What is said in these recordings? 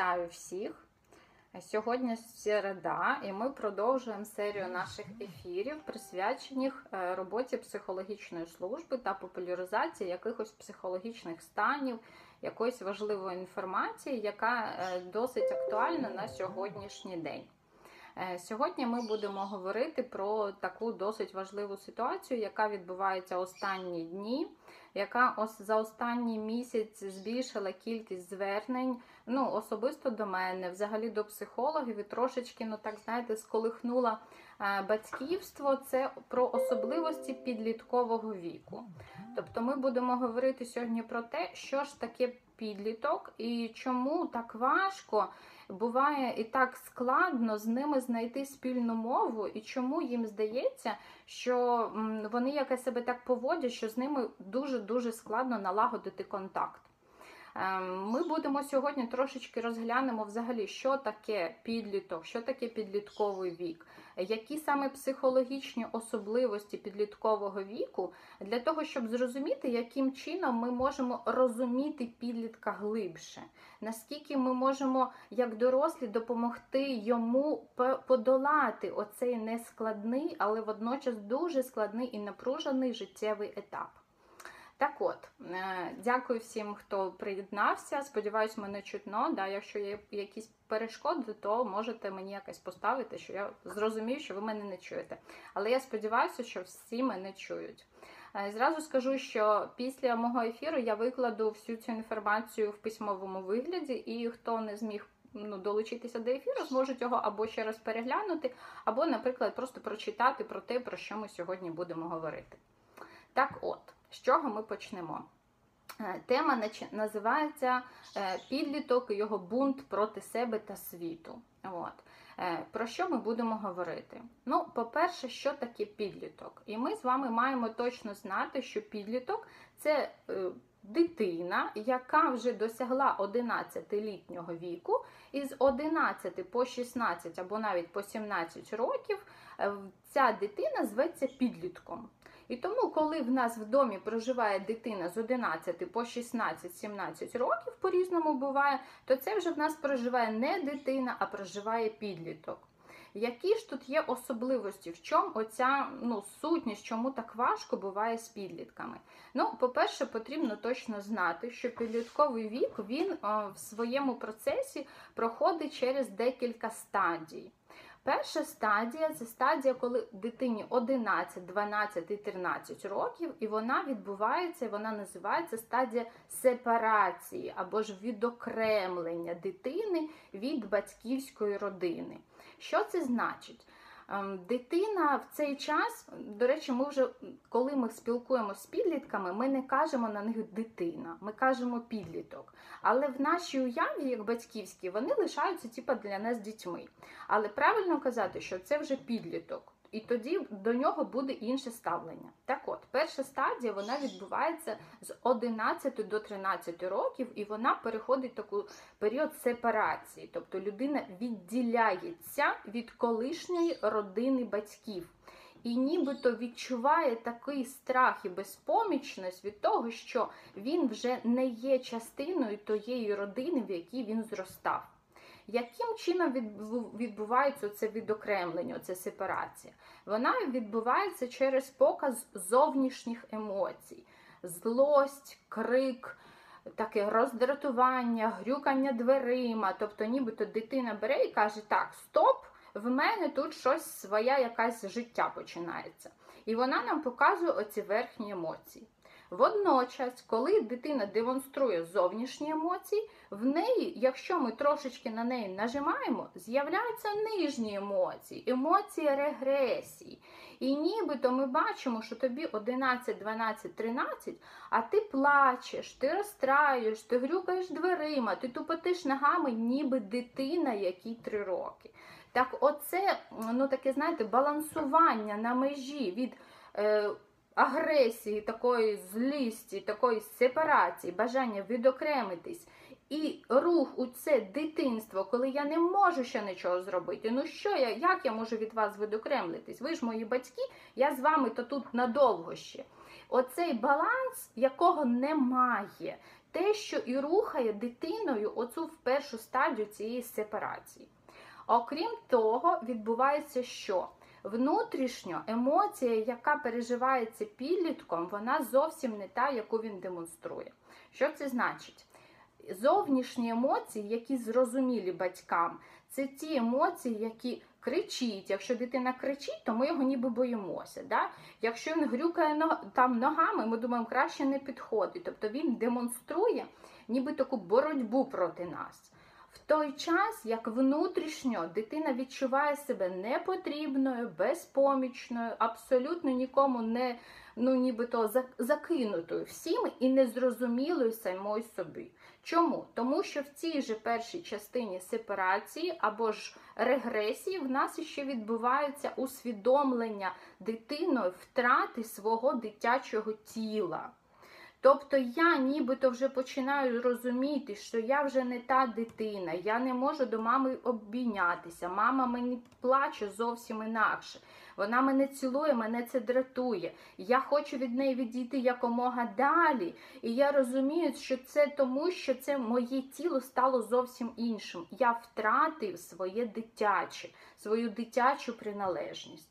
Вітаю всіх! Сьогодні середа, і ми продовжуємо серію наших ефірів, присвячених е, роботі психологічної служби та популяризації якихось психологічних станів, якоїсь важливої інформації, яка е, досить актуальна на сьогоднішній день. Е, сьогодні ми будемо говорити про таку досить важливу ситуацію, яка відбувається останні дні, яка ос за останній місяць збільшила кількість звернень, ну особисто до мене, взагалі до психологів і трошечки, ну так знаєте, сколихнула е, батьківство. Це про особливості підліткового віку. Тобто, ми будемо говорити сьогодні про те, що ж таке підліток і чому так важко буває і так складно з ними знайти спільну мову, і чому їм здається, що вони якось себе так поводять, що з ними дуже-дуже складно налагодити контакт. Ем, ми будемо сьогодні трошечки розглянемо взагалі, що таке підліток, що таке підлітковий вік, які саме психологічні особливості підліткового віку для того, щоб зрозуміти, яким чином ми можемо розуміти підлітка глибше, наскільки ми можемо, як дорослі, допомогти йому подолати оцей нескладний, але водночас дуже складний і напружений життєвий етап. Так от, е, дякую всім, хто приєднався. Сподіваюсь, мене чутно. Да, Якщо є якісь перешкоди, то можете мені якось поставити, що я зрозумію, що ви мене не чуєте. Але я сподіваюся, що всі мене чують. Е, зразу скажу, що після мого ефіру я викладу всю цю інформацію в письмовому вигляді, і хто не зміг ну, долучитися до ефіру, зможуть його або ще раз переглянути, або, наприклад, просто прочитати про те, про що ми сьогодні будемо говорити. Так от. З чого ми почнемо? Е, тема називається е, Підліток і його бунт проти себе та світу. От. Е, про що ми будемо говорити? Ну, по-перше, що таке підліток? І ми з вами маємо точно знати, що підліток це дитина, яка вже досягла 11-літнього віку, і з 11 по 16 або навіть по 17 років ця дитина зветься підлітком. І тому, коли в нас в домі проживає дитина з 11 по 16-17 років, по-різному буває, то це вже в нас проживає не дитина, а проживає підліток. Які ж тут є особливості? В чому оця ну, сутність, чому так важко буває з підлітками? Ну, по-перше, потрібно точно знати, що підлітковий вік він о, в своєму процесі проходить через декілька стадій. Перша стадія це стадія, коли дитині 11, 12 і 13 років, і вона відбувається, вона називається стадія сепарації або ж відокремлення дитини від батьківської родини. Що це значить? Ем, дитина в цей час, до речі, ми вже коли ми спілкуємося з підлітками, ми не кажемо на них дитина, ми кажемо підліток. Але в нашій уяві, як батьківські, вони лишаються типу, для нас дітьми. Але правильно казати, що це вже підліток. І тоді до нього буде інше ставлення. Так от, перша стадія вона відбувається з 11 до 13 років, і вона переходить в таку період сепарації, тобто людина відділяється від колишньої родини батьків. І нібито відчуває такий страх і безпомічність від того, що він вже не є частиною тієї родини, в якій він зростав. Яким чином відбувається це відокремлення, це сепарація? Вона відбувається через показ зовнішніх емоцій: злость, крик, таке роздратування, грюкання дверима. Тобто, нібито дитина бере і каже: Так, стоп, в мене тут щось своя якась життя починається. І вона нам показує оці верхні емоції. Водночас, коли дитина демонструє зовнішні емоції, в неї, якщо ми трошечки на неї нажимаємо, з'являються нижні емоції, емоції регресії. І нібито ми бачимо, що тобі 11, 12, 13, а ти плачеш, ти розстраюєш, ти грюкаєш дверима, ти тупотиш ногами, ніби дитина, якій 3 роки. Так, оце, ну таке, знаєте, балансування на межі від. Е, агресії, такої злісті, такої сепарації, бажання відокремитись. І рух у це дитинство, коли я не можу ще нічого зробити. Ну що я, як я можу від вас відокремлитись? Ви ж мої батьки, я з вами то тут надовго ще. оцей баланс, якого немає, те, що і рухає дитиною оцю в першу стадію цієї сепарації. Окрім того, відбувається що? Внутрішньо емоція, яка переживається підлітком, вона зовсім не та, яку він демонструє. Що це значить? Зовнішні емоції, які зрозумілі батькам, це ті емоції, які кричить. Якщо дитина кричить, то ми його ніби боїмося. Да? Якщо він грюкає там ногами, ми думаємо, краще не підходить. Тобто він демонструє ніби таку боротьбу проти нас. В той час, як внутрішньо дитина відчуває себе непотрібною, безпомічною, абсолютно нікому не ну, нібито закинутою всім і незрозумілою самою собі. Чому? Тому що в цій же першій частині сепарації або ж регресії в нас ще відбувається усвідомлення дитиною втрати свого дитячого тіла. Тобто я нібито вже починаю розуміти, що я вже не та дитина, я не можу до мами обійнятися. Мама мені плаче зовсім інакше. Вона мене цілує, мене це дратує. Я хочу від неї відійти якомога далі. І я розумію, що це тому, що це моє тіло стало зовсім іншим. Я втратив своє дитяче, свою дитячу приналежність.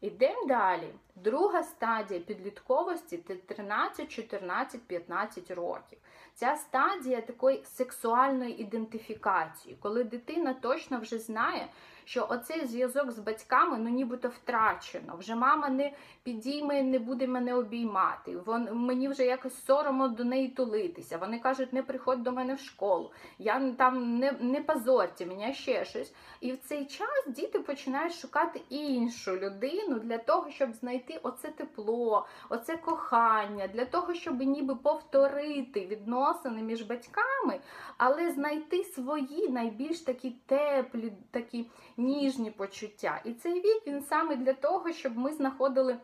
Ідемо далі. Друга стадія підлітковості це 13, 14, 15 років. Ця стадія такої сексуальної ідентифікації, коли дитина точно вже знає, що оцей зв'язок з батьками ну нібито втрачено. Вже мама не підійме, не буде мене обіймати. Вон мені вже якось соромно до неї тулитися. Вони кажуть, не приходь до мене в школу. Я там не не позорте мене ще щось. І в цей час діти починають шукати іншу людину для того, щоб знайти оце тепло, оце кохання, для того, щоб ніби повторити відносини між батьками, але знайти свої найбільш такі теплі, такі ніжні почуття. І цей вік він саме для того, щоб ми знаходили.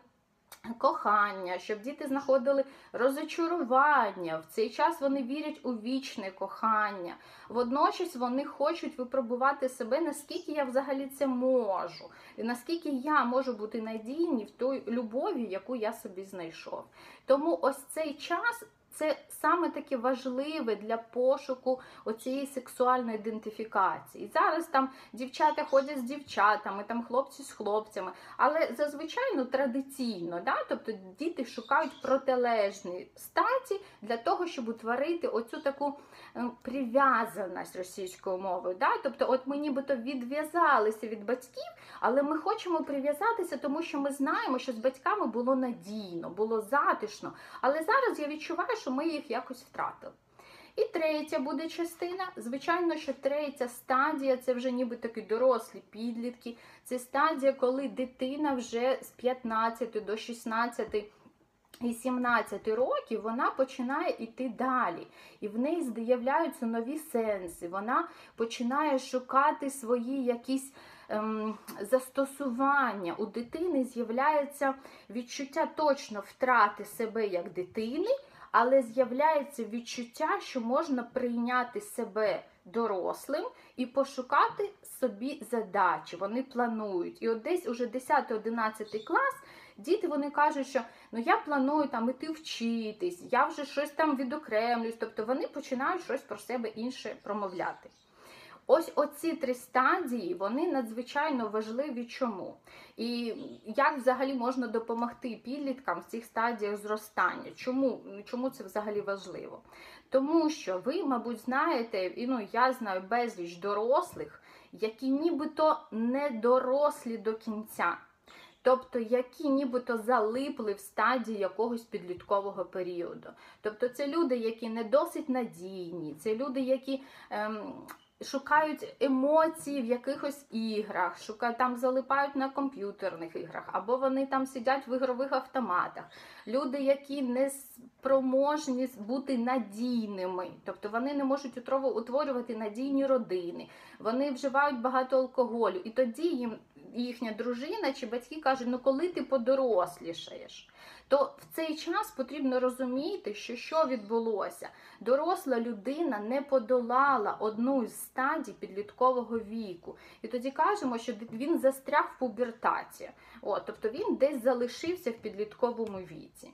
Кохання, щоб діти знаходили розочарування. В цей час вони вірять у вічне кохання. Водночас вони хочуть випробувати себе, наскільки я взагалі це можу, і наскільки я можу бути надійні в той любові, яку я собі знайшов. Тому ось цей час це саме таке важливе для пошуку оцієї сексуальної ідентифікації. Зараз там дівчата ходять з дівчатами, там хлопці з хлопцями, але зазвичай ну, традиційно, да? тобто діти шукають протилежні статі для того, щоб утворити оцю таку е, прив'язаність російською мовою. Да? Тобто, от ми нібито відв'язалися від батьків, але ми хочемо прив'язатися, тому що ми знаємо, що з батьками було надійно, було затишно. Але зараз я відчуваю, що ми їх якось втратили. І третя буде частина. Звичайно, що третя стадія це вже ніби такі дорослі підлітки. Це стадія, коли дитина вже з 15 до 16 і 17 років вона починає йти далі, і в неї з'являються нові сенси. Вона починає шукати свої якісь ем, застосування. У дитини з'являється відчуття точно втрати себе як дитини але з'являється відчуття, що можна прийняти себе дорослим і пошукати собі задачі. Вони планують. І от десь уже 10-11 клас. Діти вони кажуть, що ну я планую там іти вчитись, я вже щось там відокремлюсь, тобто вони починають щось про себе інше промовляти. Ось оці три стадії вони надзвичайно важливі. Чому? І як взагалі можна допомогти підліткам в цих стадіях зростання? Чому Чому це взагалі важливо? Тому що ви, мабуть, знаєте, і ну я знаю безліч дорослих, які нібито не дорослі до кінця. Тобто, які нібито залипли в стадії якогось підліткового періоду. Тобто, це люди, які не досить надійні, це люди, які ем, шукають емоції в якихось іграх, шукають там залипають на комп'ютерних іграх, або вони там сидять в ігрових автоматах. Люди, які не спроможні бути надійними, тобто вони не можуть утворювати надійні родини, вони вживають багато алкоголю, і тоді їм їхня дружина чи батьки кажуть, ну коли ти подорослішаєш то в цей час потрібно розуміти, що що відбулося. Доросла людина не подолала одну з стадій підліткового віку. І тоді кажемо, що він застряг в пубертаті. О, Тобто він десь залишився в підлітковому віці.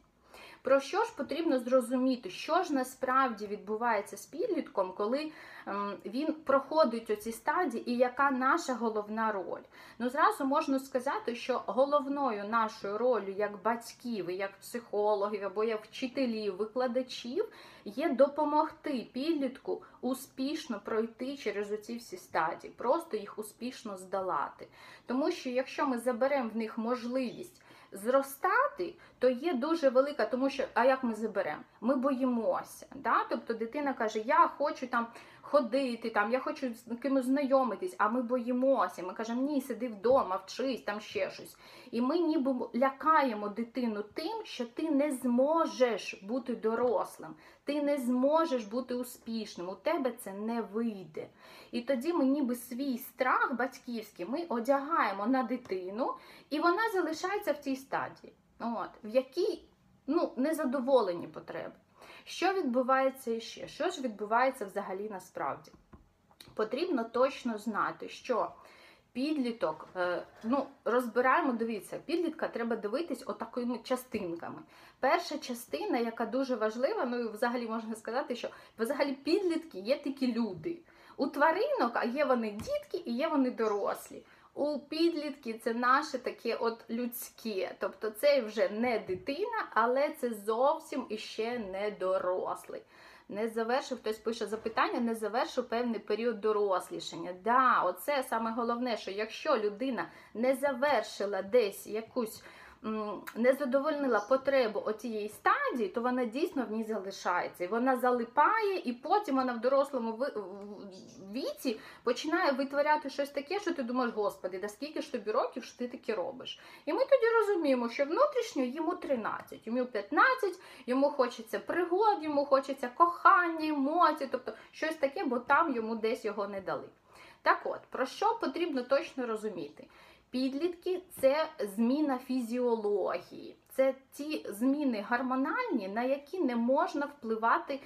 Про що ж потрібно зрозуміти, що ж насправді відбувається з підлітком, коли ем, він проходить оці стадії, і яка наша головна роль? Ну, зразу можна сказати, що головною нашою ролью як батьків, як психологів або як вчителів, викладачів є допомогти підлітку успішно пройти через оці всі стадії, просто їх успішно здолати. Тому що якщо ми заберемо в них можливість зростати, то є дуже велика, тому що а як ми заберемо? Ми боїмося. Да? Тобто дитина каже, я хочу там ходити, там, я хочу з кимось знайомитись, а ми боїмося. Ми кажемо, ні, сиди вдома, вчись, там ще щось. І ми ніби лякаємо дитину тим, що ти не зможеш бути дорослим, ти не зможеш бути успішним, у тебе це не вийде. І тоді ми ніби свій страх батьківський ми одягаємо на дитину, і вона залишається в цій стадії, от, в якій ну, незадоволені потреби. Що відбувається ще? Що ж відбувається взагалі насправді? Потрібно точно знати, що підліток, е, ну, розбираємо, дивіться, підлітка треба дивитись отакими частинками. Перша частина, яка дуже важлива, ну і взагалі можна сказати, що взагалі підлітки є тільки люди. У тваринок, а є вони дітки і є вони дорослі. У підлітки це наше таке от людське. Тобто це вже не дитина, але це зовсім іще не дорослий. Не завершив, хтось пише запитання, не завершив певний період дорослішання. Да, оце саме головне, що якщо людина не завершила десь якусь не задовольнила потребу оцієї стадії, то вона дійсно в ній залишається. Вона залипає, і потім вона в дорослому віці починає витворяти щось таке, що ти думаєш, господи, да скільки ж тобі років що ти таке робиш? І ми тоді розуміємо, що внутрішньо йому 13, йому 15, йому хочеться пригод, йому хочеться кохання, емоцій, тобто щось таке, бо там йому десь його не дали. Так от, про що потрібно точно розуміти? Підлітки це зміна фізіології, це ті зміни гормональні, на які не можна впливати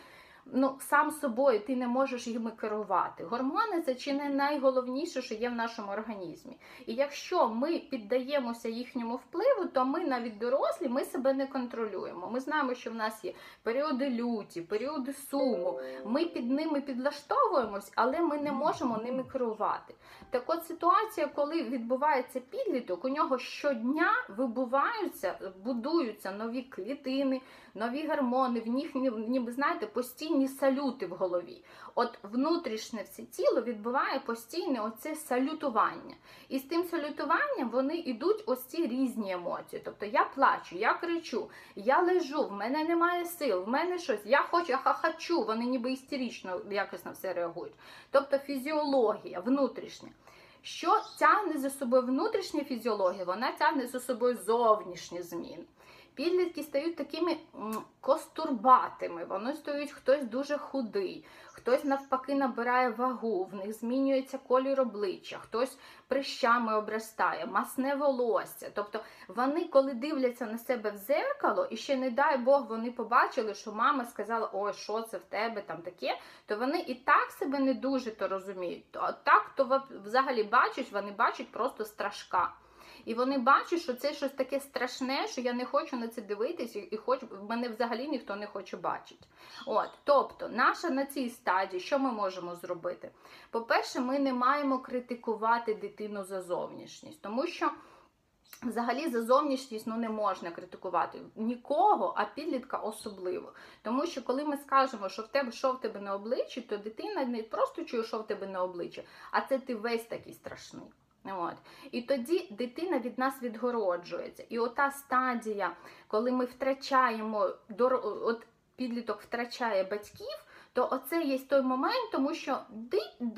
ну, сам собою, ти не можеш їми керувати. Гормони це чи не найголовніше, що є в нашому організмі. І якщо ми піддаємося їхньому впливу, то ми навіть дорослі ми себе не контролюємо. Ми знаємо, що в нас є періоди люті, періоди суму. Ми під ними підлаштовуємось, але ми не можемо ними керувати. Так от ситуація, коли відбувається підліток, у нього щодня вибуваються, будуються нові клітини, нові гормони, в них ніби знаєте, постійні салюти в голові. От внутрішнє все тіло відбуває постійне оце салютування. І з тим салютуванням вони йдуть ось ці різні емоції. Тобто я плачу, я кричу, я лежу, в мене немає сил, в мене щось, я хочу, я хахачу, вони ніби істерично якось на все реагують. Тобто фізіологія внутрішня. Що тягне за собою внутрішня фізіологія, вона тягне за собою зовнішні зміни. Підлітки стають такими костурбатими, вони стають хтось дуже худий, хтось навпаки набирає вагу, в них змінюється колір обличчя, хтось прищами обростає, масне волосся. Тобто вони, коли дивляться на себе в зеркало, і ще, не дай Бог, вони побачили, що мама сказала, ой, що це в тебе там таке, то вони і так себе не дуже то розуміють. А так, то взагалі бачать, вони бачать просто страшка. І вони бачать, що це щось таке страшне, що я не хочу на це дивитися, і хоч мене взагалі ніхто не хоче бачити. От, Тобто, наша на цій стадії, що ми можемо зробити? По-перше, ми не маємо критикувати дитину за зовнішність, тому що. Взагалі за зовнішність ну, не можна критикувати нікого, а підлітка особливо. Тому що коли ми скажемо, що в тебе що в тебе на обличчі, то дитина не просто чує, що в тебе на обличчі, а це ти весь такий страшний. От. І тоді дитина від нас відгороджується. І ота стадія, коли ми втрачаємо, от підліток втрачає батьків, то оце є той момент, тому що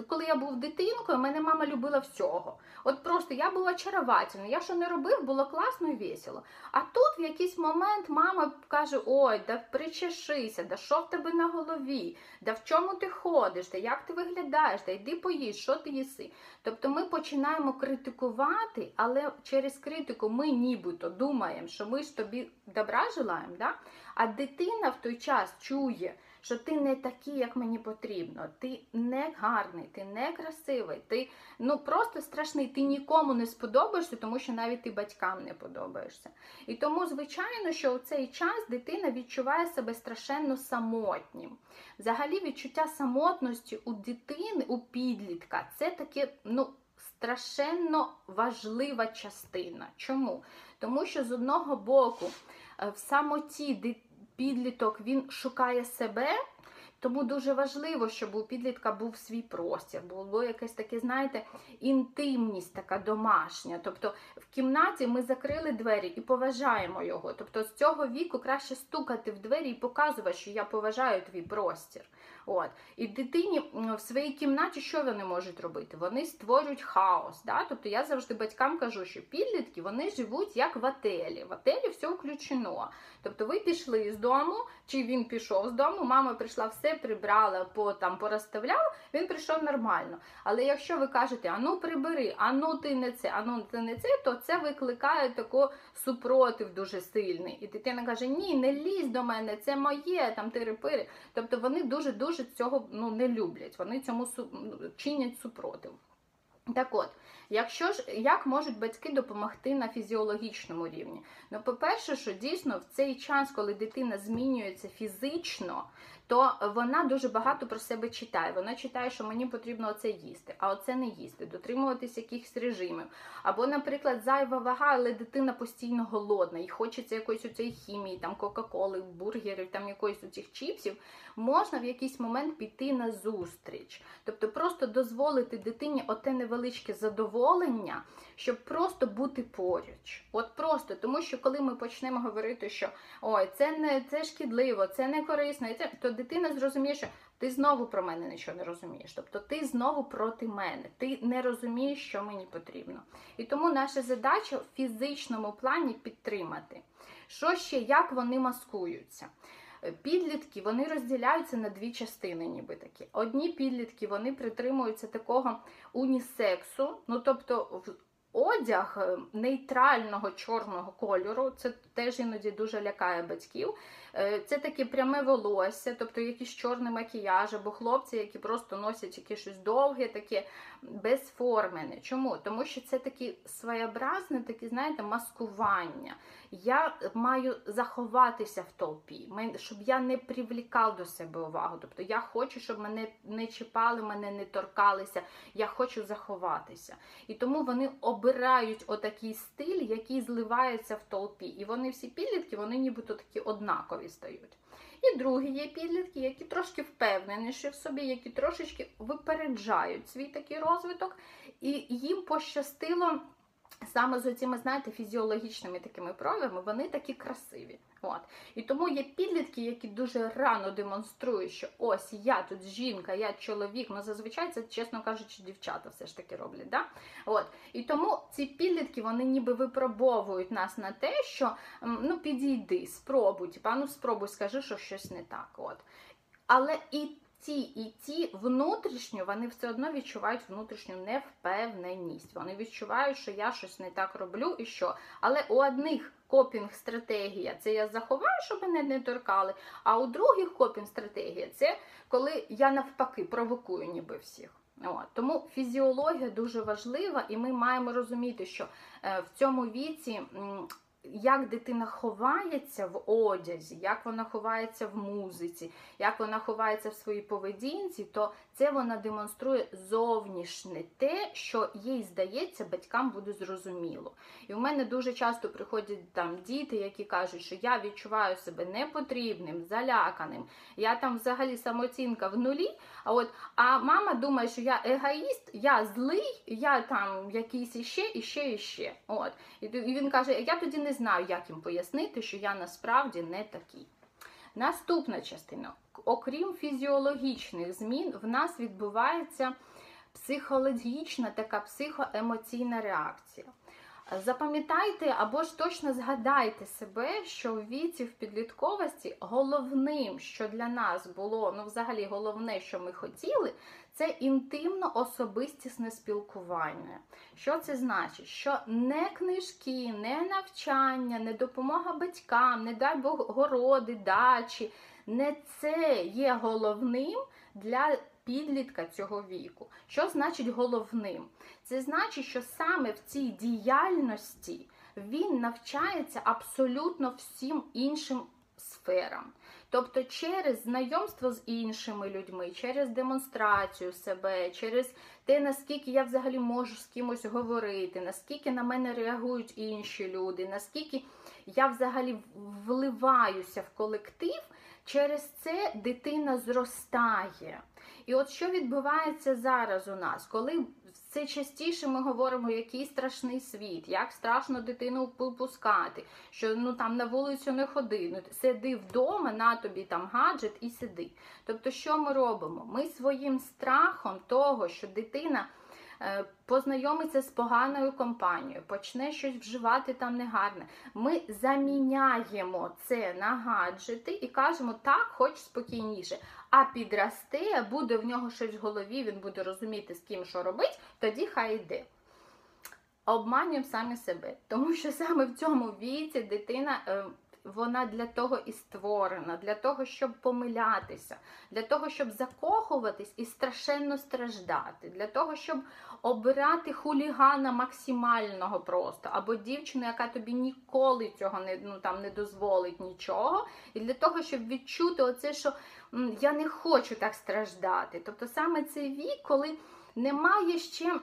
коли я був дитинкою, мене мама любила всього. От просто я була очаровательна, я що не робив, було класно і весело. А тут в якийсь момент мама каже: Ой, да причешися, да що в тебе на голові, да в чому ти ходиш, да як ти виглядаєш, да йди поїж, що ти їси. Тобто ми починаємо критикувати, але через критику ми нібито думаємо, що ми ж тобі добра желаємо, да? а дитина в той час чує що ти не такий, як мені потрібно, ти не гарний, ти не красивий, ти ну просто страшний, ти нікому не сподобаєшся, тому що навіть ти батькам не подобаєшся. І тому, звичайно, що у цей час дитина відчуває себе страшенно самотнім. Взагалі, відчуття самотності у дитини, у підлітка це таке, ну. Страшенно важлива частина. Чому? Тому що з одного боку е, в самоті підліток він шукає себе, тому дуже важливо, щоб у підлітка був свій простір, було якесь таке, знаєте, інтимність така домашня. Тобто в кімнаті ми закрили двері і поважаємо його. Тобто з цього віку краще стукати в двері і показувати, що я поважаю твій простір. От. І дитині в своїй кімнаті що вони можуть робити? Вони створюють хаос. Да? Тобто я завжди батькам кажу, що підлітки вони живуть як в отелі. В отелі все включено. Тобто ви пішли з дому, чи він пішов з дому, мама прийшла, все прибрала, по, там, порозставляла, він прийшов нормально. Але якщо ви кажете, ану прибери, ану ти не це, ану ти не це, то це викликає тако супротив дуже сильний. І дитина каже, ні, не лізь до мене, це моє, там тири-пири. Тобто вони дуже-дуже цього ну, не люблять, вони цьому чинять супротив. Так от, якщо ж як можуть батьки допомогти на фізіологічному рівні? Ну, по-перше, що дійсно в цей час, коли дитина змінюється фізично, то вона дуже багато про себе читає. Вона читає, що мені потрібно оце їсти, а оце не їсти, дотримуватись якихось режимів. Або, наприклад, зайва вага, але дитина постійно голодна, і хочеться якоїсь у цій хімії, там Кока-Коли, бургерів, там якоїсь у цих чіпсів, можна в якийсь момент піти на зустріч. Тобто просто дозволити дитині оте невеличке задоволення, щоб просто бути поруч. От просто, тому що коли ми почнемо говорити, що ой, це не це шкідливо, це не корисно, то дитина зрозуміє, що ти знову про мене нічого не розумієш. Тобто ти знову проти мене, ти не розумієш, що мені потрібно. І тому наша задача в фізичному плані підтримати. Що ще, як вони маскуються? Підлітки вони розділяються на дві частини, ніби такі. Одні підлітки вони притримуються такого унісексу, ну тобто одяг е, нейтрального чорного кольору, це теж іноді дуже лякає батьків. Е, це таке пряме волосся, тобто якийсь чорний макіяж, або хлопці, які просто носять якесь щось довге, таке безформене. Чому? Тому що це таке своєобразне, таке, знаєте, маскування. Я маю заховатися в толпі, щоб я не привлікав до себе увагу. Тобто я хочу, щоб мене не чіпали, мене не торкалися. Я хочу заховатися. І тому вони обирають отакий стиль, який зливається в толпі. І вони всі підлітки, вони нібито такі однакові стають. І другі є підлітки, які трошки впевненіші в собі, які трошечки випереджають свій такий розвиток, і їм пощастило. Саме з оціми, знаєте, фізіологічними такими проявами, вони такі красиві. От. І тому є підлітки, які дуже рано демонструють, що ось я тут жінка, я чоловік. Ну зазвичай це, чесно кажучи, дівчата все ж таки роблять. Да? От. І тому ці підлітки вони ніби випробовують нас на те, що ну підійди, спробуй, типа, ну спробуй, скажи, що щось не так. От. Але і ті і ті внутрішньо вони все одно відчувають внутрішню невпевненість. Вони відчувають, що я щось не так роблю і що. Але у одних копінг-стратегія це я заховаю, щоб мене не торкали. А у других копінг-стратегія це коли я навпаки провокую ніби всіх. От. Тому фізіологія дуже важлива, і ми маємо розуміти, що е, в цьому віці як дитина ховається в одязі, як вона ховається в музиці, як вона ховається в своїй поведінці, то це вона демонструє зовнішнє те, що їй здається, батькам буде зрозуміло. І в мене дуже часто приходять там діти, які кажуть, що я відчуваю себе непотрібним, заляканим, я там взагалі самооцінка в нулі. А от а мама думає, що я егоїст, я злий, я там якийсь іще, іще, іще. От. І він каже: я тоді не знаю, як їм пояснити, що я насправді не такий. Наступна частина, окрім фізіологічних змін, в нас відбувається психологічна така психоемоційна реакція. Запам'ятайте або ж точно згадайте себе, що в віці в підлітковості головним, що для нас було, ну, взагалі, головне, що ми хотіли, це інтимно особистісне спілкування. Що це значить? Що не книжки, не навчання, не допомога батькам, не дай Бог городи, дачі, не це є головним для підлітка цього віку. Що значить головним? Це значить, що саме в цій діяльності він навчається абсолютно всім іншим сферам. Тобто через знайомство з іншими людьми, через демонстрацію себе, через те, наскільки я взагалі можу з кимось говорити, наскільки на мене реагують інші люди, наскільки я взагалі вливаюся в колектив, через це дитина зростає. І от що відбувається зараз у нас, коли все частіше ми говоримо, який страшний світ, як страшно дитину випускати, що ну там на вулицю не ходи, ну сиди вдома, на тобі там гаджет і сиди. Тобто, що ми робимо? Ми своїм страхом того, що дитина. Е, познайомиться з поганою компанією, почне щось вживати там негарне. Ми заміняємо це на гаджети і кажемо, так, хоч спокійніше. А підросте, буде в нього щось в голові, він буде розуміти, з ким що робить, тоді хай йде. Обманюємо самі себе, тому що саме в цьому віці дитина. Вона для того і створена, для того, щоб помилятися, для того, щоб закохуватись і страшенно страждати, для того, щоб обирати хулігана максимального просто, або дівчину, яка тобі ніколи цього не ну, там, не дозволить нічого. І для того, щоб відчути оце, що я не хочу так страждати. Тобто саме цей вік, коли немає ще.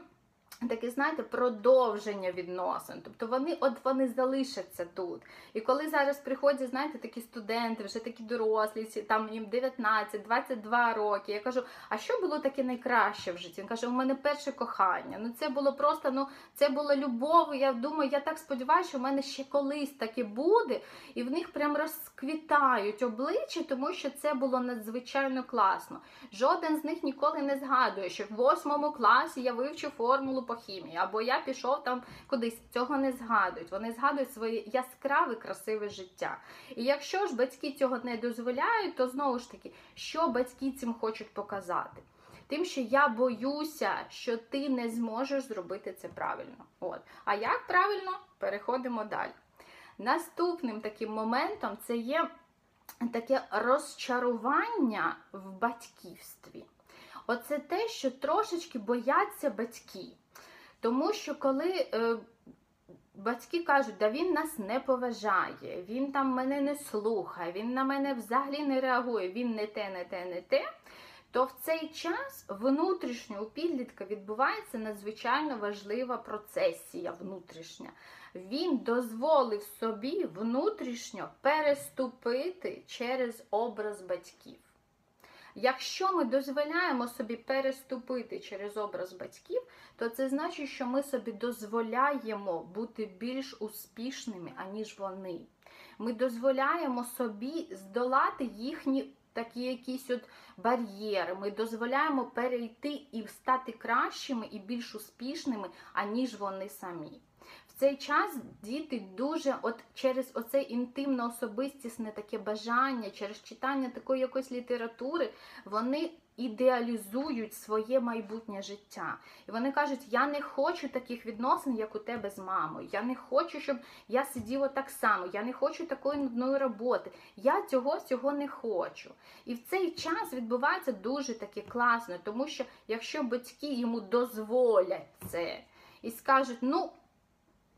Таке, знаєте, продовження відносин. Тобто вони от вони залишаться тут. І коли зараз приходять, знаєте, такі студенти, вже такі дорослі, там їм 19-22 роки. Я кажу, а що було таке найкраще в житті? Він каже, у мене перше кохання. Ну це було просто, ну це була любов. Я думаю, я так сподіваюся, що в мене ще колись таке буде, і в них прям розквітають обличчя, тому що це було надзвичайно класно. Жоден з них ніколи не згадує, що в восьмому класі я вивчу формулу по хімії, або я пішов там кудись. Цього не згадують. Вони згадують своє яскраве, красиве життя. І якщо ж батьки цього не дозволяють, то знову ж таки, що батьки цим хочуть показати? Тим, що я боюся, що ти не зможеш зробити це правильно. От. А як правильно? Переходимо далі. Наступним таким моментом це є таке розчарування в батьківстві. Оце те, що трошечки бояться батьки. Тому що коли е, батьки кажуть, да він нас не поважає, він там мене не слухає, він на мене взагалі не реагує, він не те, не те, не те, то в цей час внутрішньо у підлітка відбувається надзвичайно важлива процесія внутрішня. Він дозволив собі внутрішньо переступити через образ батьків. Якщо ми дозволяємо собі переступити через образ батьків, то це значить, що ми собі дозволяємо бути більш успішними, аніж вони. Ми дозволяємо собі здолати їхні такі якісь от бар'єри. Ми дозволяємо перейти і стати кращими і більш успішними, аніж вони самі цей час діти дуже, от через оце інтимно особистісне таке бажання, через читання такої якоїсь літератури, вони ідеалізують своє майбутнє життя. І вони кажуть, я не хочу таких відносин, як у тебе з мамою. Я не хочу, щоб я сиділа так само, я не хочу такої нудної роботи. Я цього цього не хочу. І в цей час відбувається дуже таке класно, тому що якщо батьки йому дозволять це і скажуть, ну.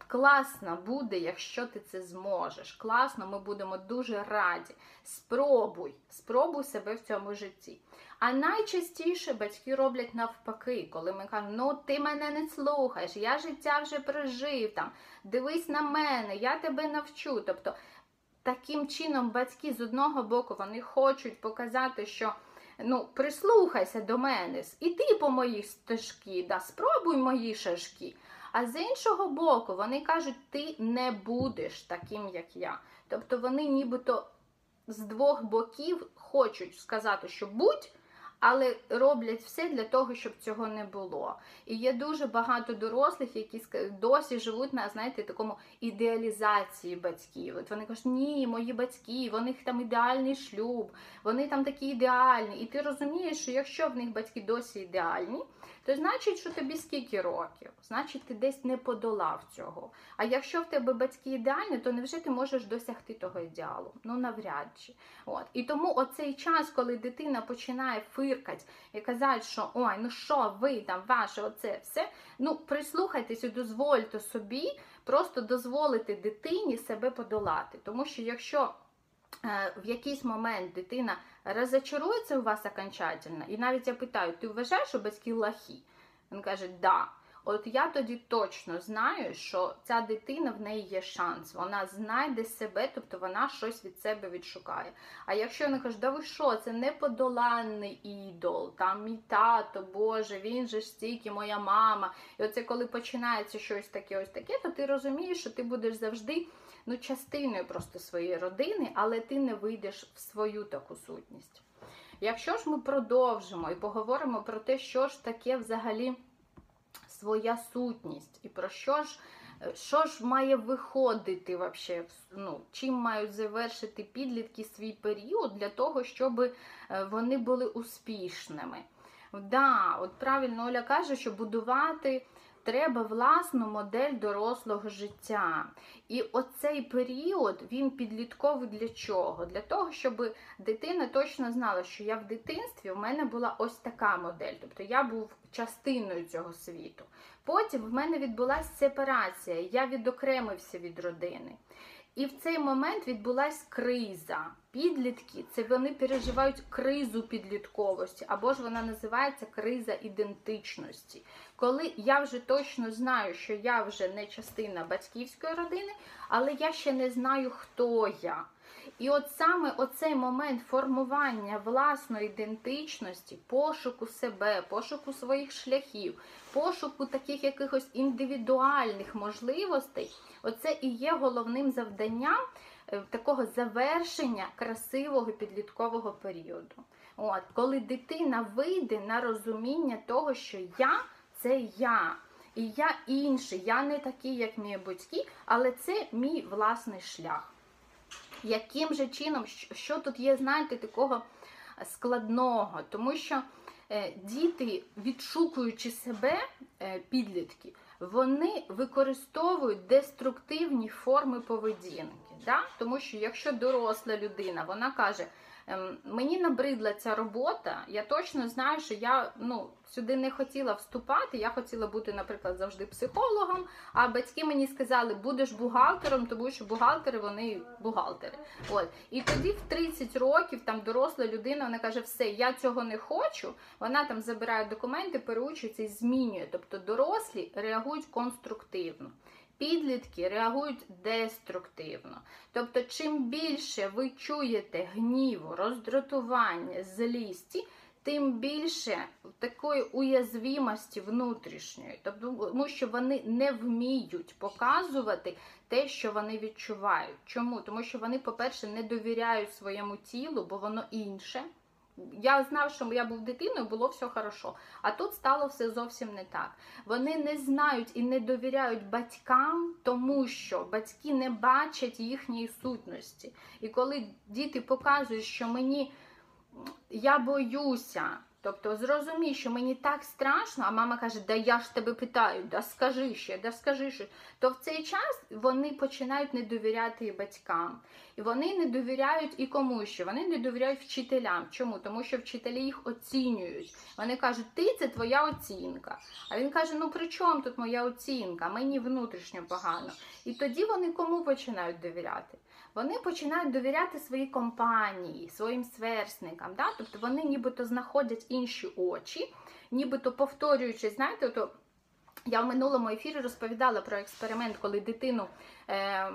Класно буде, якщо ти це зможеш. Класно, ми будемо дуже раді. Спробуй, спробуй себе в цьому житті. А найчастіше батьки роблять навпаки, коли ми кажемо, ну ти мене не слухаєш, я життя вже прожив там, дивись на мене, я тебе навчу. Тобто, таким чином, батьки з одного боку вони хочуть показати, що. Ну, прислухайся до мене, іди по моїй стежки, да, спробуй мої шашки. А з іншого боку, вони кажуть, ти не будеш таким, як я. Тобто вони нібито з двох боків хочуть сказати, що будь, але роблять все для того, щоб цього не було. І є дуже багато дорослих, які досі живуть на знаєте, такому ідеалізації батьків. От вони кажуть, ні, мої батьки, в них там ідеальний шлюб, вони там такі ідеальні. І ти розумієш, що якщо в них батьки досі ідеальні, то значить, що тобі скільки років? Значить, ти десь не подолав цього. А якщо в тебе батьки ідеальні, то невже ти можеш досягти того ідеалу? Ну навряд чи. От. І тому оцей час, коли дитина починає фиркати і казати, що ой, ну що ви там, ваше оце все. Ну, прислухайтесь і дозвольте собі просто дозволити дитині себе подолати. Тому що якщо е, в якийсь момент дитина розочарується у вас окончательно, і навіть я питаю, ти вважаєш, що батьки лахі? Він каже, да. От я тоді точно знаю, що ця дитина в неї є шанс, вона знайде себе, тобто вона щось від себе відшукає. А якщо вона каже, да ви що, це неподоланний ідол, там мій тато, Боже, він же ж стільки, моя мама. І оце коли починається щось таке, ось таке, то ти розумієш, що ти будеш завжди ну, частиною просто своєї родини, але ти не вийдеш в свою таку сутність. Якщо ж ми продовжимо і поговоримо про те, що ж таке взагалі своя сутність, і про що ж що ж має виходити вообще, ну, чим мають завершити підлітки свій період для того, щоб е, вони були успішними. Да, от правильно Оля каже, що будувати треба власну модель дорослого життя. І оцей період він підлітковий для чого? Для того, щоб дитина точно знала, що я в дитинстві в мене була ось така модель, тобто я був частиною цього світу. Потім в мене відбулася сепарація, я відокремився від родини. І в цей момент відбулася криза. Підлітки це вони переживають кризу підлітковості, або ж вона називається криза ідентичності. Коли я вже точно знаю, що я вже не частина батьківської родини, але я ще не знаю, хто я. І от саме оцей момент формування власної ідентичності, пошуку себе, пошуку своїх шляхів, пошуку таких якихось індивідуальних можливостей, оце і є головним завданням е, такого завершення красивого підліткового періоду. От, Коли дитина вийде на розуміння того, що я це я. І я інший, я не такий, як мої батьки, але це мій власний шлях яким же чином, що тут є, знаєте, такого складного? Тому що е, діти, відшукуючи себе, е, підлітки, вони використовують деструктивні форми поведінки. Да? Тому що якщо доросла людина, вона каже, мені набридла ця робота. Я точно знаю, що я ну, сюди не хотіла вступати. Я хотіла бути, наприклад, завжди психологом. А батьки мені сказали, будеш бухгалтером, тому що бухгалтери вони бухгалтери. От. І тоді в 30 років там доросла людина вона каже, все, я цього не хочу. Вона там забирає документи, переучується і змінює. Тобто дорослі реагують конструктивно. Підлітки реагують деструктивно. Тобто, чим більше ви чуєте гніву, роздратування, злісті, тим більше такої уязвимості внутрішньої, тобто, тому що вони не вміють показувати те, що вони відчувають. Чому? Тому що вони, по-перше, не довіряють своєму тілу, бо воно інше. Я знав, що я був дитиною, було все хорошо. А тут стало все зовсім не так. Вони не знають і не довіряють батькам, тому що батьки не бачать їхньої сутності. І коли діти показують, що мені я боюся, Тобто зрозумій, що мені так страшно, а мама каже, да я ж тебе питаю, да скажи ще, да скажи ще. То в цей час вони починають не довіряти і батькам. І вони не довіряють і кому ще. Вони не довіряють вчителям. Чому? Тому що вчителі їх оцінюють. Вони кажуть, ти це твоя оцінка. А він каже: ну при чому тут моя оцінка? Мені внутрішньо погано. І тоді вони кому починають довіряти? Вони починають довіряти своїй компанії, своїм сверстникам. Да? Тобто вони нібито знаходять інші очі, нібито повторюючи, знаєте, то я в минулому ефірі розповідала про експеримент, коли дитину е,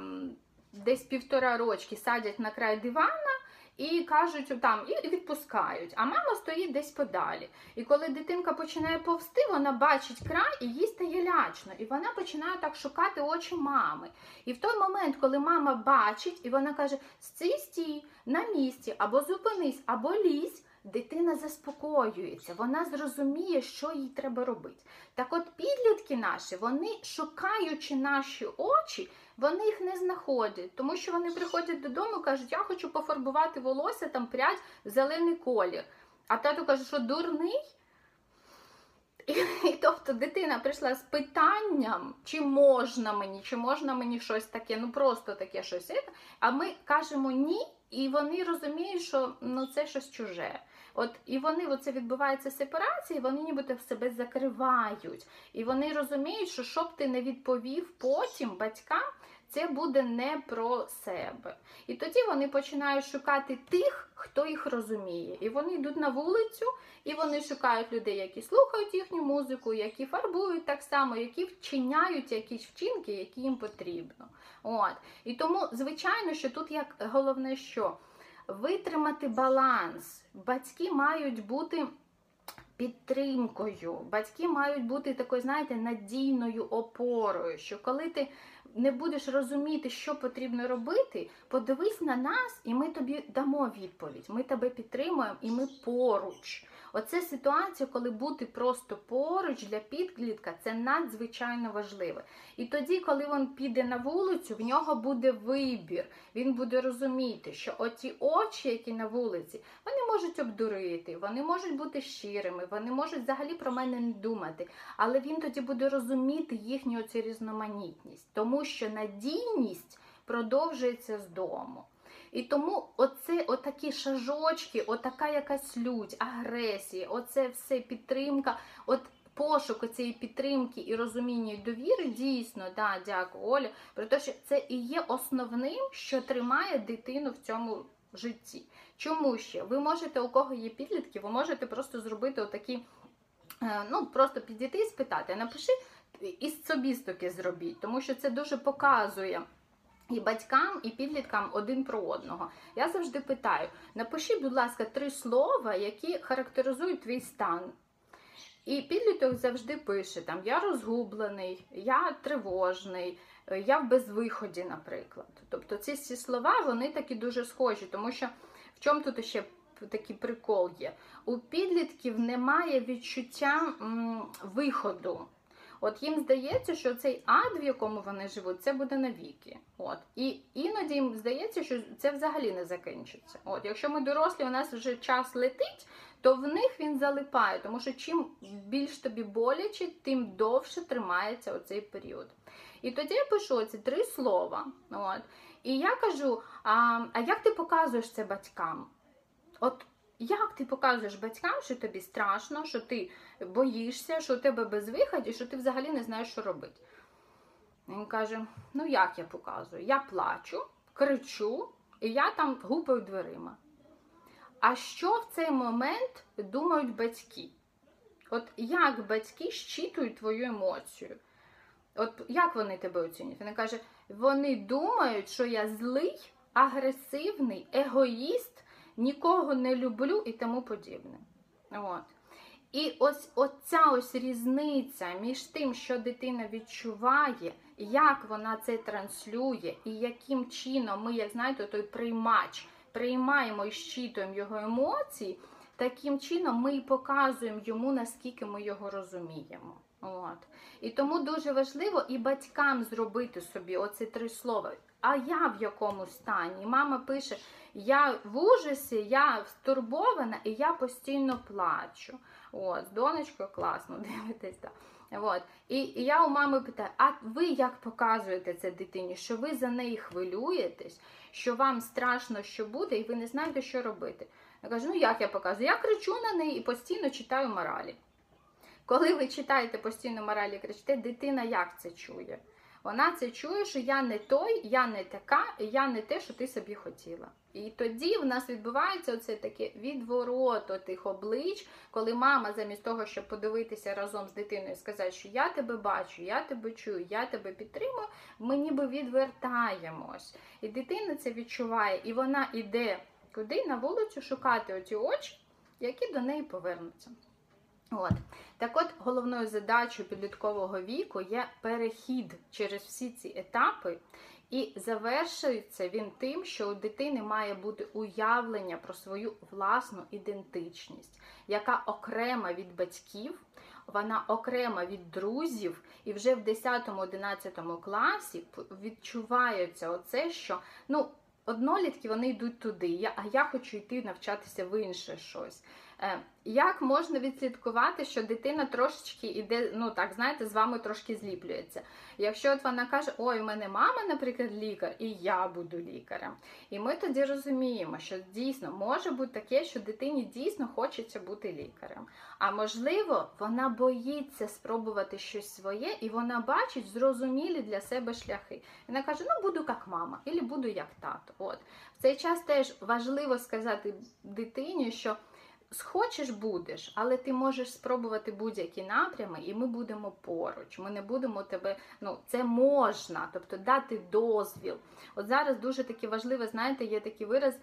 десь півтора рочки садять на край дивана і кажуть там, і відпускають. А мама стоїть десь подалі. І коли дитинка починає повсти, вона бачить край і їй стає лячно. І вона починає так шукати очі мами. І в той момент, коли мама бачить, і вона каже: стій, стій, на місці, або зупинись, або лізь. Дитина заспокоюється, вона зрозуміє, що їй треба робити. Так от підлітки наші, вони шукаючи наші очі, вони їх не знаходять, тому що вони приходять додому і кажуть, я хочу пофарбувати волосся, там прядь зелений колір. А тато каже, що дурний. І, і тобто дитина прийшла з питанням, чи можна мені, чи можна мені щось таке, ну просто таке щось. А ми кажемо ні, і вони розуміють, що ну це щось чуже. От і вони оце відбувається сепарація, вони нібито в себе закривають. І вони розуміють, що щоб ти не відповів потім батькам, це буде не про себе. І тоді вони починають шукати тих, хто їх розуміє. І вони йдуть на вулицю, і вони шукають людей, які слухають їхню музику, які фарбують так само, які вчиняють якісь вчинки, які їм потрібно. От. І тому, звичайно, що тут як головне, що витримати баланс. Батьки мають бути підтримкою, батьки мають бути такою, знаєте, надійною опорою. Що коли ти не будеш розуміти, що потрібно робити, подивись на нас, і ми тобі дамо відповідь. Ми тебе підтримуємо і ми поруч. Оце ситуація, коли бути просто поруч для підлітка, це надзвичайно важливо. І тоді, коли він піде на вулицю, в нього буде вибір. Він буде розуміти, що оті очі, які на вулиці, вони можуть обдурити, вони можуть бути щирими, вони можуть взагалі про мене не думати. Але він тоді буде розуміти їхню оцю різноманітність, тому що надійність продовжується з дому. І тому оце, отакі шажочки, отака якась лють, агресія, оце все підтримка, от пошук цієї підтримки і розуміння і довіри, дійсно, да, дякую, Оля, про те, що це і є основним, що тримає дитину в цьому житті. Чому ще? Ви можете, у кого є підлітки, ви можете просто зробити отакі, ну, просто підійти і спитати, напиши із собістики зробіть, тому що це дуже показує. І батькам, і підліткам один про одного. Я завжди питаю: напиши, будь ласка, три слова, які характеризують твій стан. І підліток завжди пише: там Я розгублений, я тривожний, я в безвиході, наприклад. Тобто ці всі слова вони такі дуже схожі, тому що в чому тут ще такий прикол є? У підлітків немає відчуття м, виходу. От їм здається, що цей ад, в якому вони живуть, це буде навіки. От і іноді їм здається, що це взагалі не закінчиться. От, якщо ми дорослі, у нас вже час летить, то в них він залипає, тому що чим більш тобі боляче, тим довше тримається оцей період. І тоді я пишу ці три слова. От, І я кажу: а, а як ти показуєш це батькам? От як ти показуєш батькам, що тобі страшно, що ти боїшся, що у тебе безвихідь і що ти взагалі не знаєш, що робити? Він каже: Ну, як я показую? Я плачу, кричу, і я там гупаю дверима. А що в цей момент думають батьки? От як батьки щитують твою емоцію? От як вони тебе оцінюють? Він каже: вони думають, що я злий, агресивний, егоїст нікого не люблю і тому подібне. От. І ось оця ось різниця між тим, що дитина відчуває, як вона це транслює, і яким чином ми, як знаєте, той приймач, приймаємо і щитуємо його емоції, таким чином ми і показуємо йому, наскільки ми його розуміємо. От. І тому дуже важливо і батькам зробити собі оці три слова. А я в якому стані? Мама пише: я в ужасі, я стурбована і я постійно плачу. От, з донечкою класно, дивитесь. так. От. І, і я у мами питаю: а ви як показуєте це дитині? Що ви за неї хвилюєтесь, що вам страшно, що буде, і ви не знаєте, що робити? Я кажу, ну як я показую? Я кричу на неї і постійно читаю моралі. Коли ви читаєте постійно моралі, кричите, дитина як це чує? Вона це чує, що я не той, я не така, я не те, що ти собі хотіла. І тоді в нас відбувається оце таке відворот тих облич, коли мама, замість того, щоб подивитися разом з дитиною і сказати, що я тебе бачу, я тебе чую, я тебе підтримую, ми ніби відвертаємось. І дитина це відчуває, і вона йде куди на вулицю шукати оті очі, які до неї повернуться. От. Так от головною задачею підліткового віку є перехід через всі ці етапи І завершується він тим, що у дитини має бути уявлення про свою власну ідентичність, яка окрема від батьків, вона окрема від друзів, і вже в 10-11 класі відчувається оце, що ну. Однолітки вони йдуть туди, а я хочу йти навчатися в інше щось. Е, як можна відслідкувати, що дитина трошечки іде, ну так, знаєте, з вами трошки зліплюється? Якщо от вона каже, ой, у мене мама, наприклад, лікар, і я буду лікарем. І ми тоді розуміємо, що дійсно може бути таке, що дитині дійсно хочеться бути лікарем. А можливо, вона боїться спробувати щось своє, і вона бачить зрозумілі для себе шляхи. І Вона каже, ну буду як мама, або буду як тато. От в цей час теж важливо сказати дитині, що. Схочеш будеш, але ти можеш спробувати будь-які напрями, і ми будемо поруч. Ми не будемо тебе. Ну, це можна, тобто дати дозвіл. От зараз дуже таке важливе, знаєте, є такий вираз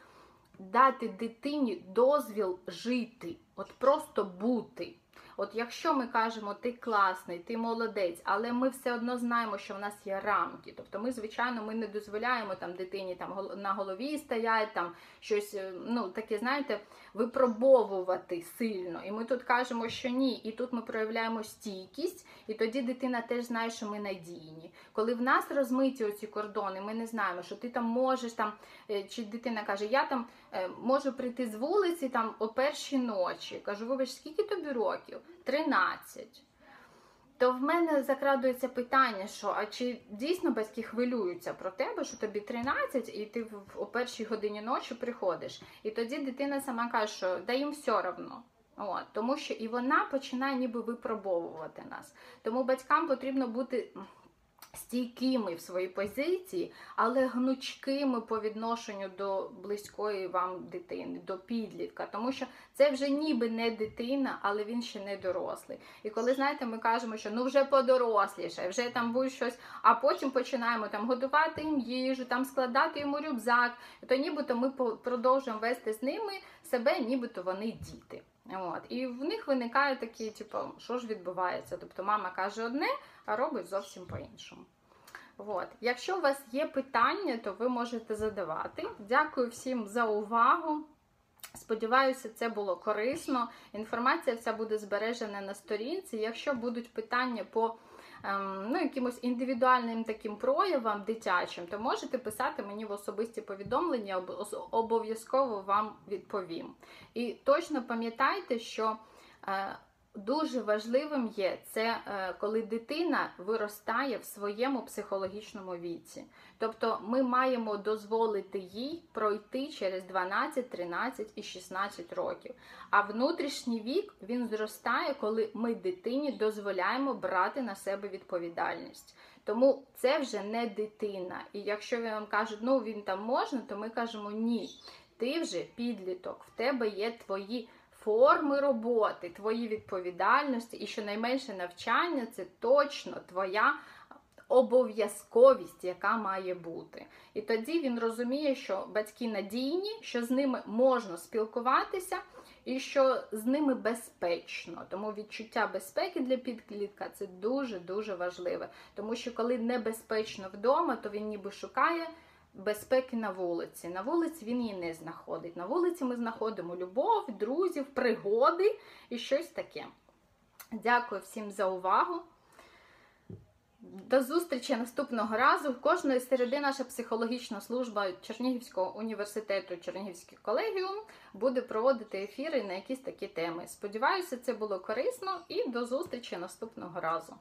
дати дитині дозвіл жити, от просто бути. От якщо ми кажемо, ти класний, ти молодець, але ми все одно знаємо, що в нас є рамки. Тобто ми, звичайно, ми не дозволяємо там дитині там на голові стоять, там щось, е, ну таке, знаєте, випробовувати сильно. І ми тут кажемо, що ні. І тут ми проявляємо стійкість, і тоді дитина теж знає, що ми надійні. Коли в нас розмиті оці кордони, ми не знаємо, що ти там можеш там, е, чи дитина каже, я там можу прийти з вулиці там о першій ночі. Кажу, вибач, скільки тобі років? 13. То в мене закрадується питання, що а чи дійсно батьки хвилюються про тебе, що тобі 13, і ти о першій годині ночі приходиш. І тоді дитина сама каже, що да їм все одно. От, Тому що і вона починає ніби випробовувати нас. Тому батькам потрібно бути стійкими в своїй позиції, але гнучкими по відношенню до близької вам дитини, до підлітка. Тому що це вже ніби не дитина, але він ще не дорослий. І коли, знаєте, ми кажемо, що ну вже подоросліше, вже там будь щось, а потім починаємо там годувати їм їжу, там складати йому рюкзак, то нібито ми продовжуємо вести з ними себе, нібито вони діти. От. І в них виникає такі, типу, що ж відбувається? Тобто мама каже одне, робить зовсім по-іншому. От. Якщо у вас є питання, то ви можете задавати. Дякую всім за увагу. Сподіваюся, це було корисно. Інформація вся буде збережена на сторінці. Якщо будуть питання по ем, ну, якимось індивідуальним таким проявам дитячим, то можете писати мені в особисті повідомлення, обов'язково вам відповім. І точно пам'ятайте, що. Дуже важливим є це, е, коли дитина виростає в своєму психологічному віці. Тобто ми маємо дозволити їй пройти через 12, 13 і 16 років. А внутрішній вік він зростає, коли ми дитині дозволяємо брати на себе відповідальність. Тому це вже не дитина. І якщо він вам каже, ну він там можна, то ми кажемо ні. Ти вже підліток, в тебе є твої форми роботи, твої відповідальності, і щонайменше навчання це точно твоя обов'язковість, яка має бути. І тоді він розуміє, що батьки надійні, що з ними можна спілкуватися. І що з ними безпечно, тому відчуття безпеки для підлітка це дуже-дуже важливе. Тому що коли небезпечно вдома, то він ніби шукає безпеки на вулиці. На вулиці він її не знаходить. На вулиці ми знаходимо любов, друзів, пригоди і щось таке. Дякую всім за увагу. До зустрічі наступного разу. Кожної середи наша психологічна служба Чернігівського університету Чернігівський колегіум буде проводити ефіри на якісь такі теми. Сподіваюся, це було корисно і до зустрічі наступного разу.